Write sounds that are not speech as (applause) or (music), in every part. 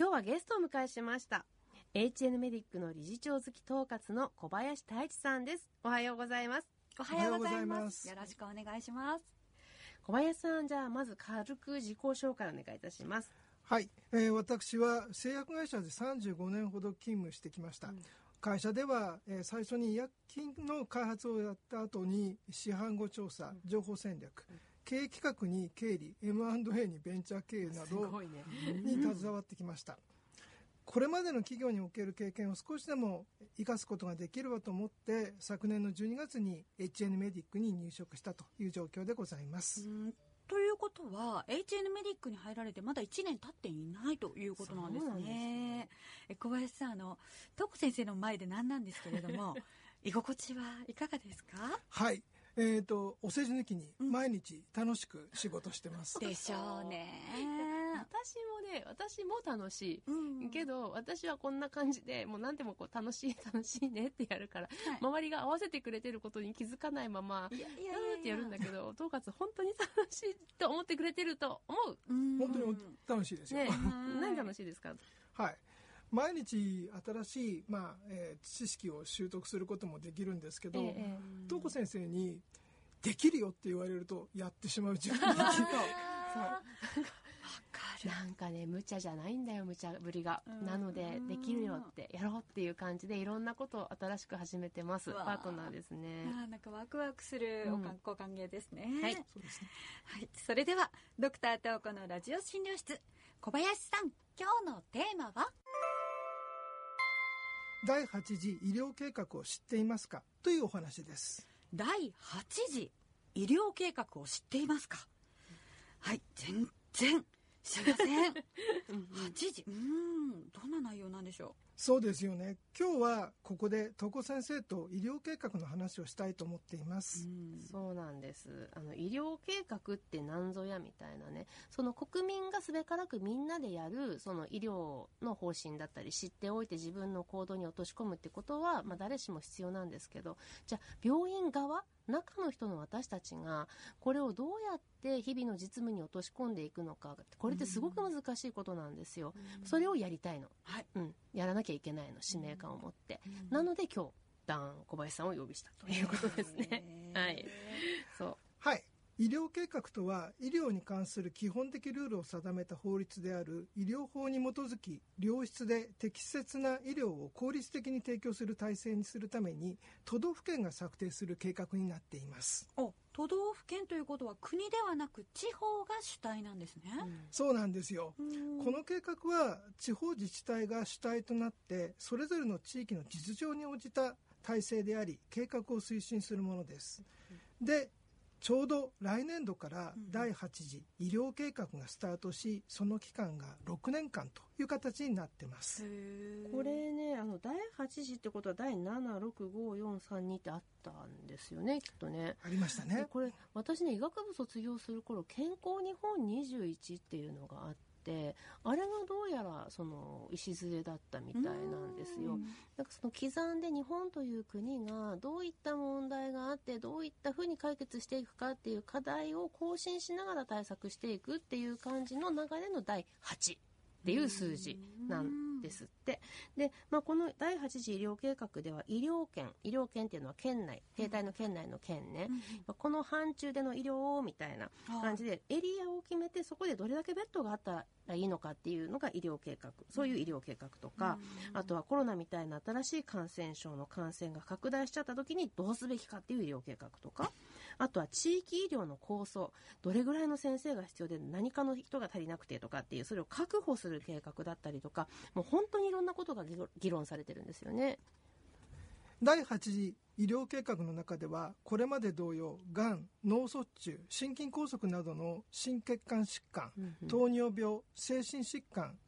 今日はゲストを迎えしました。HN メディックの理事長付き統括の小林太一さんです。おはようございます。おはようございます。よろしくお願いします。小林さんじゃあまず軽く自己紹介お願いいたします。はい、えー、私は製薬会社で35年ほど勤務してきました、うん。会社では、えー、最初に医薬品の開発をやった後に市販後調査、情報戦略、経営企画に経理 M&A にベンチャー経営などに携わってきました。これまでの企業における経験を少しでも生かすことができればと思って昨年の12月に HN メディックに入職したという状況でございます。ということは HN メディックに入られてまだ1年経っていないということなんですね。す小林さんあの徳先生の前で何なんですけれども (laughs) 居心地はいかがですか？はいえっ、ー、とお世辞抜きに毎日楽しく仕事してます、でしょうね。私もね私も楽しい、うん、けど私はこんな感じでもう何でもこう楽しい (laughs) 楽しいねってやるから、はい、周りが合わせてくれてることに気づかないままいやいやってやるんだけど統括本当に楽しいと思ってくれてると思う。本当に楽しいですよ、ね、(laughs) 何楽しいですか？はい毎日新しい、まあえー、知識を習得することもできるんですけど、えー、東子先生に「できるよ」って言われるとやってしまう自分が。なんかね無茶じゃないんだよ無茶ぶりが。なのでできるよってやろうっていう感じでいろんなことを新しく始めてます。パートナーですね。なんかワクワクするおか、うん、ご歓迎ですね。はい。そうですね。はい。それではドクター東子のラジオ診療室小林さん今日のテーマは？第8次医療計画を知っていますか？というお話です。第8次医療計画を知っていますか？はい全然知りません。(laughs) 8時うんどんな内容なんでしょう？そうですよね。今日はここで床先生と医療計画の話をしたいと思っています、うそうなんです。あの医療計画って何ぞやみたいなね。その国民がすべからくみんなでやるその医療の方針だったり知っておいて自分の行動に落とし込むってことは、まあ、誰しも必要なんですけど。じゃあ病院側中の人の私たちがこれをどうやって日々の実務に落とし込んでいくのかこれってすごく難しいことなんですよ、それをやりたいの、はい。うん、やらなきゃいけないの使命感を持って、なので今日ダン小林さんを呼びしたということですね。はい。そう。はい医療計画とは医療に関する基本的ルールを定めた法律である医療法に基づき良質で適切な医療を効率的に提供する体制にするために都道府県が策定する計画になっています。お都道府県ということは国ではなく地方が主体なんですね、うん、そうなんですよ。この計画は地方自治体が主体となってそれぞれの地域の実情に応じた体制であり計画を推進するものです、でちょうど来年度から第8次医療計画がスタートしその期間が6年間という形になってます。これねあの第8次ってことは第765432ってあったんですよねきっとね。ありましたね。これ私ね医学部卒業する頃健康日本21っていうのがあってってあれがどうやらその礎だったみたいなんですよ。なんかその刻んで日本という国がどういった問題があってどういったふうに解決していくかっていう課題を更新しながら対策していくっていう感じの流れの第8っていう数字なんですって。で、まあ、この第8次医療計画では医療圏、医療圏っていうのは県内、携帯の県内の県ね、うん、この範疇での医療みたいな感じでエリアを決めてそこでどれだけベッドがあったらいいのかっていうのが医療計画。そういう医療計画とか、うん、あとはコロナみたいな新しい感染症の感染が拡大しちゃった時にどうすべきかっていう医療計画とかあとは地域医療の構想。どれぐらいの先生が必要で何かの人が足りなくてとかっていうそれを確保する計画だったりとかもう本当にいろんなことが議論されてるんですよね。第8次医療計画の中ではこれまで同様がん脳卒中心筋梗塞などの心血管疾患、糖尿病精神疾患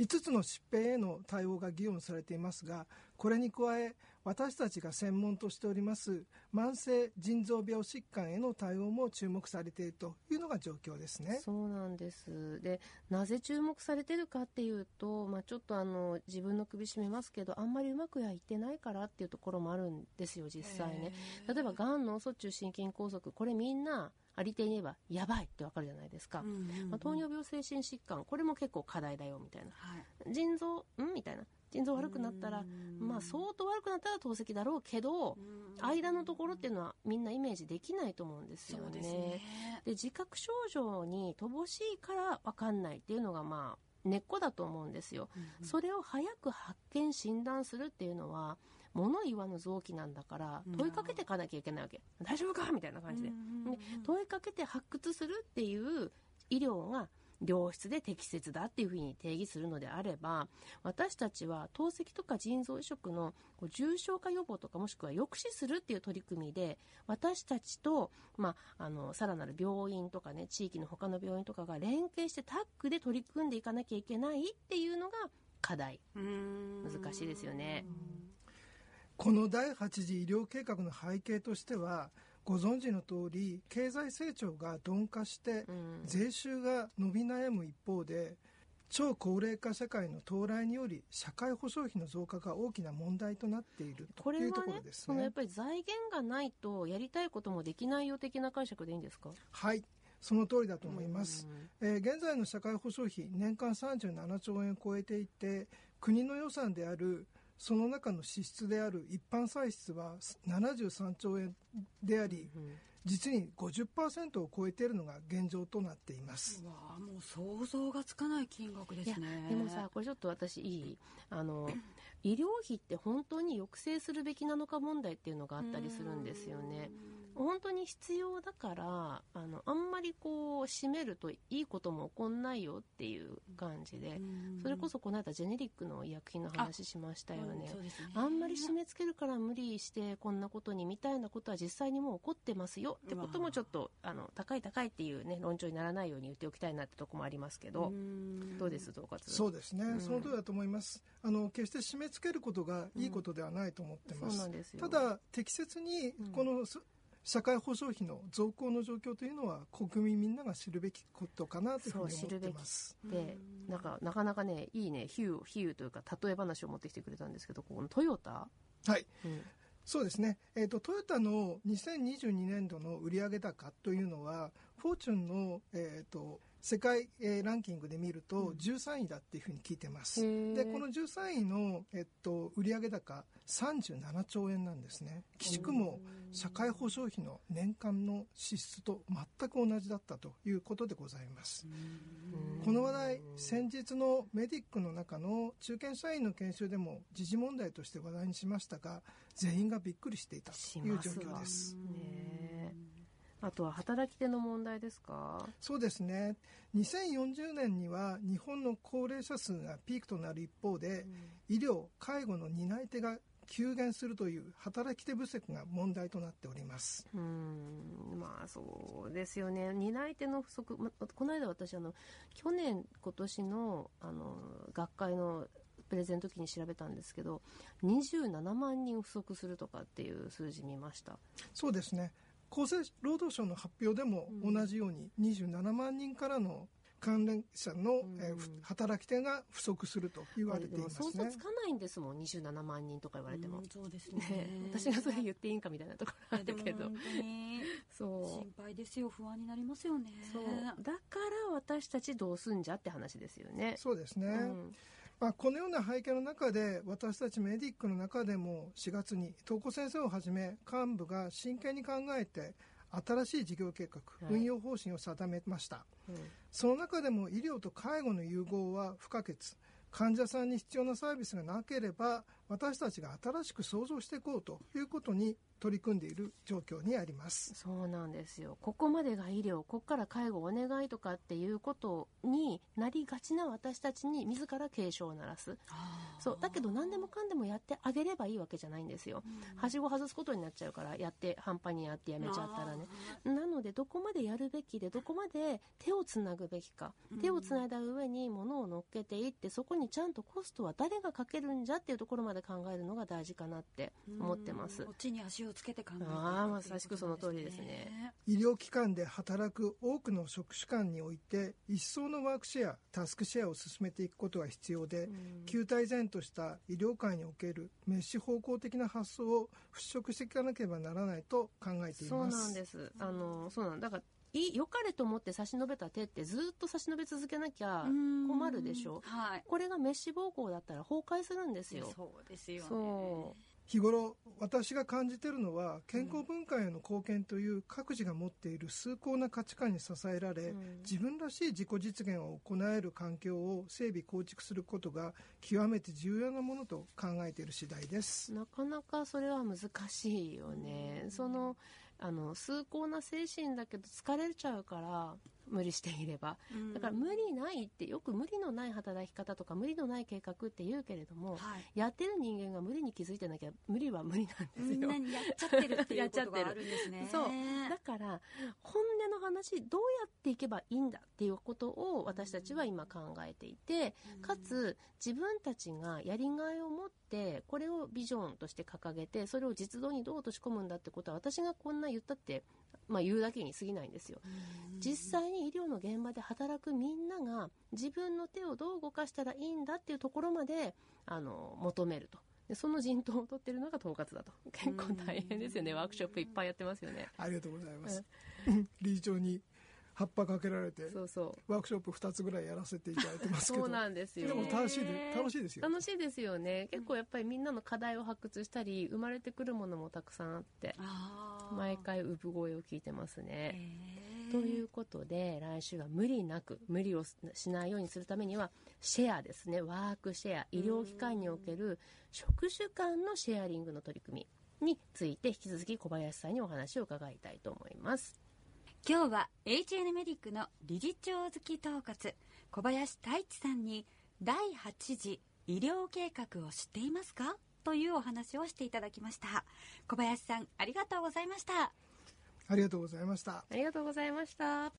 5つの疾病への対応が議論されていますがこれに加え私たちが専門としております慢性腎臓病疾患への対応も注目されているというのが状況ですね。そうなんですでなぜ注目されてるかっていうと、まあ、ちょっとあの自分の首絞めますけどあんまりうまくやいってないからっていうところもあるんですよ実際ね。例えばがん脳卒中心筋梗塞これみんなありていに言えばやばいってわかるじゃないですか、うんうんうん。まあ、糖尿病精神疾患これも結構課題だよみたいな。はい。腎臓ん？みたいな。腎臓悪くなったらうん。まあ相当悪くなったら透析だろうけどうん間のところっていうのはみんなイメージできないと思うんですよそうですね。自覚症状に乏しいから分かんないっていうのがまあ根っこだと思うんですよ。うんそれを早く発見診断するっていうのは物言わぬ臓器なんだからうん。問いかけていかなきゃいけないわけ。大丈夫か？みたいな感じで。うんうんうん問いかけて発掘するっていう医療が良質で適切だっていうふうに定義するのであれば私たちは透析とか腎臓移植のこう重症化予防とかもしくは抑止するっていう取り組みで私たちと、まあ、あのさらなる病院とかね地域の他の病院とかが連携してタッグで取り組んでいかなきゃいけないっていうのが課題。うん。難しいですよね。この第8次医療計画の背景としてはご存知の通り経済成長が鈍化してうん。税収が伸び悩む一方で超高齢化社会の到来により社会保障費の増加が大きな問題となっていることれいうところですね。そのやっぱり財源がないとやりたいこともできないよ的な解釈でいいんですか？はい。その通りだと思います、えー現在の社会保障費年間37兆円を超えていて国の予算であるその中の支出である一般歳出は73兆円でありうん。実に50%を超えているのが現状となっています。うわあもう想像がつかない金額ですね。でもさこれちょっと私いい？あの医療費って本当に抑制するべきなのか問題っていうのがあったりするんですよね本当に必要だからあのあんまりこう締めるといいことも起こんないよっていう感じでそれこそこの間ジェネリックの医薬品の話しましたよね。そうですね。あんまり締め付けるから無理してこんなことにみたいなことは実際にもう起こってますよってこともちょっとあの高い高いっていうね論調にならないように言っておきたいなってとこもありますけど、どうです統括？そうですね、うん。その通りだと思います。あの決して締め付けることがいいことではないと思ってまそうす、なんですよ。ただ適切にうんこのす社会保障費の増加の状況というのは国民みんなが知るべきことかなというふうに思ってます。でなんかなかなかねいいね比喩比喩というか例え話を持ってきてくれたんですけどここのトヨタ、はい。うん。そうですね、えー、とトヨタの2022年度の売上高というのはフォーチュンの、えー、と世界、えーランキングで見ると13位だっていうふうに聞いてます、へー。でこの13位の、えっと、売上高37兆円なんですね。岸くも社会保障費の年間の支出と全く同じだったということでございます。うん。この話題先日のメディックの中の中堅社員の研修でも時事問題として話題にしましたが全員がびっくりしていたしという状況です。ね。えあとは働き手の問題ですか？そうですね。2040年には日本の高齢者数がピークとなる一方で医療介護の担い手が急減するという働き手不足が問題となっております。うん。まあそうですよね。担い手の不足、ま、この間私あの去年今年のあの学会のプレゼンの時に調べたんですけど27万人不足するとかっていう数字見ました。そうですね厚生労働省の発表でもうん。同じように27万人からの関連者の、えー働き手が不足すると言われていますね。想像つかないんですもん。27万人とか言われても、そうですね。ね。私がそれ言っていいんかみたいなところあるけど。そう。心配ですよ。不安になりますよね。そう。だから私たちどうすんじゃって話ですよね。そうですね、うんまあ、このような背景の中で私たちメディックの中でも4月に東子先生をはじめ幹部が真剣に考えて新しい事業計画、はい。運用方針を定めました。うん。その中でも医療と介護の融合は不可欠。患者さんに必要なサービスがなければ私たちが新しく創造していこうということに取り組んでいる状況にあります。そうなんですよ。ここまでが医療ここから介護お願いとかっていうことになりがちな私たちに自ら警鐘を鳴らす。そう。だけど何でもかんでもやってあげればいいわけじゃないんですよ。はしご外すことになっちゃうからやって半端にやってやめちゃったらね。なのでどこまでやるべきでどこまで手をつなぐべきか手をつないだ上に物を乗っけていってそこにちゃんとコストは誰がかけるんじゃっていうところまで考えるのが大事かなって思ってます。こっちに足をつけて考えてああまさしくその通りですね。医療機関で働く多くの職種間において一層のワークシェアタスクシェアを進めていくことが必要で、旧体然とした医療界におけるメッシュ方向的な発想を払拭していかなければならないと考えていそうますなんです。あのそうなんだからい良かれと思って差し伸べた手ってずっと差し伸べ続けなきゃ困るでしょ？はい。これがメッシ膀胱だったら崩壊するんですよ。そうですよね。そ日頃私が感じてるのは健康文化への貢献という各自が持っている崇高な価値観に支えられ、うん。自分らしい自己実現を行える環境を整備構築することが極めて重要なものと考えている次第です。なかなかそれは難しいよね、そのあの崇高な精神だけど疲れちゃうから無理していれば。うん。だから無理ないってよく無理のない働き方とか無理のない計画って言うけれども、はい。やってる人間が無理に気づいてなきゃ無理は無理なんですよ。やっちゃってるっていうことがあるんですね。(laughs) そう。だから本音の話どうやっていけばいいんだっていうことを私たちは今考えていてかつ自分たちがやりがいを持ってこれをビジョンとして掲げてそれを実動にどう落とし込むんだってことは私がこんな言ったって、まあ、言うだけに過ぎないんですよ。実際に医療の現場で働くみんなが自分の手をどう動かしたらいいんだっていうところまであの求めると。でその陣頭を取ってるのが統括だと。結構大変ですよね。ワークショップいっぱいやってますよね。ありがとうございます。理事長に葉っぱかけられてそうそう。ワークショップ2つぐらいやらせていただいてますけど。そうなんですよ。でも楽しいで楽しいですよ。楽しいですよね。結構やっぱりみんなの課題を発掘したり生まれてくるものもたくさんあって毎回産声を聞いてますね。ということで来週は無理なく無理をしないようにするためにはシェアですね。ワークシェア医療機関における職種間のシェアリングの取り組みについて引き続き小林さんにお話を伺いたいと思います。今日は HN メディックの理事長付き統括小林太一さんに第8次医療計画を知っていますか？というお話をしていただきました。小林さんありがとうございました。ありがとうございました。ありがとうございました。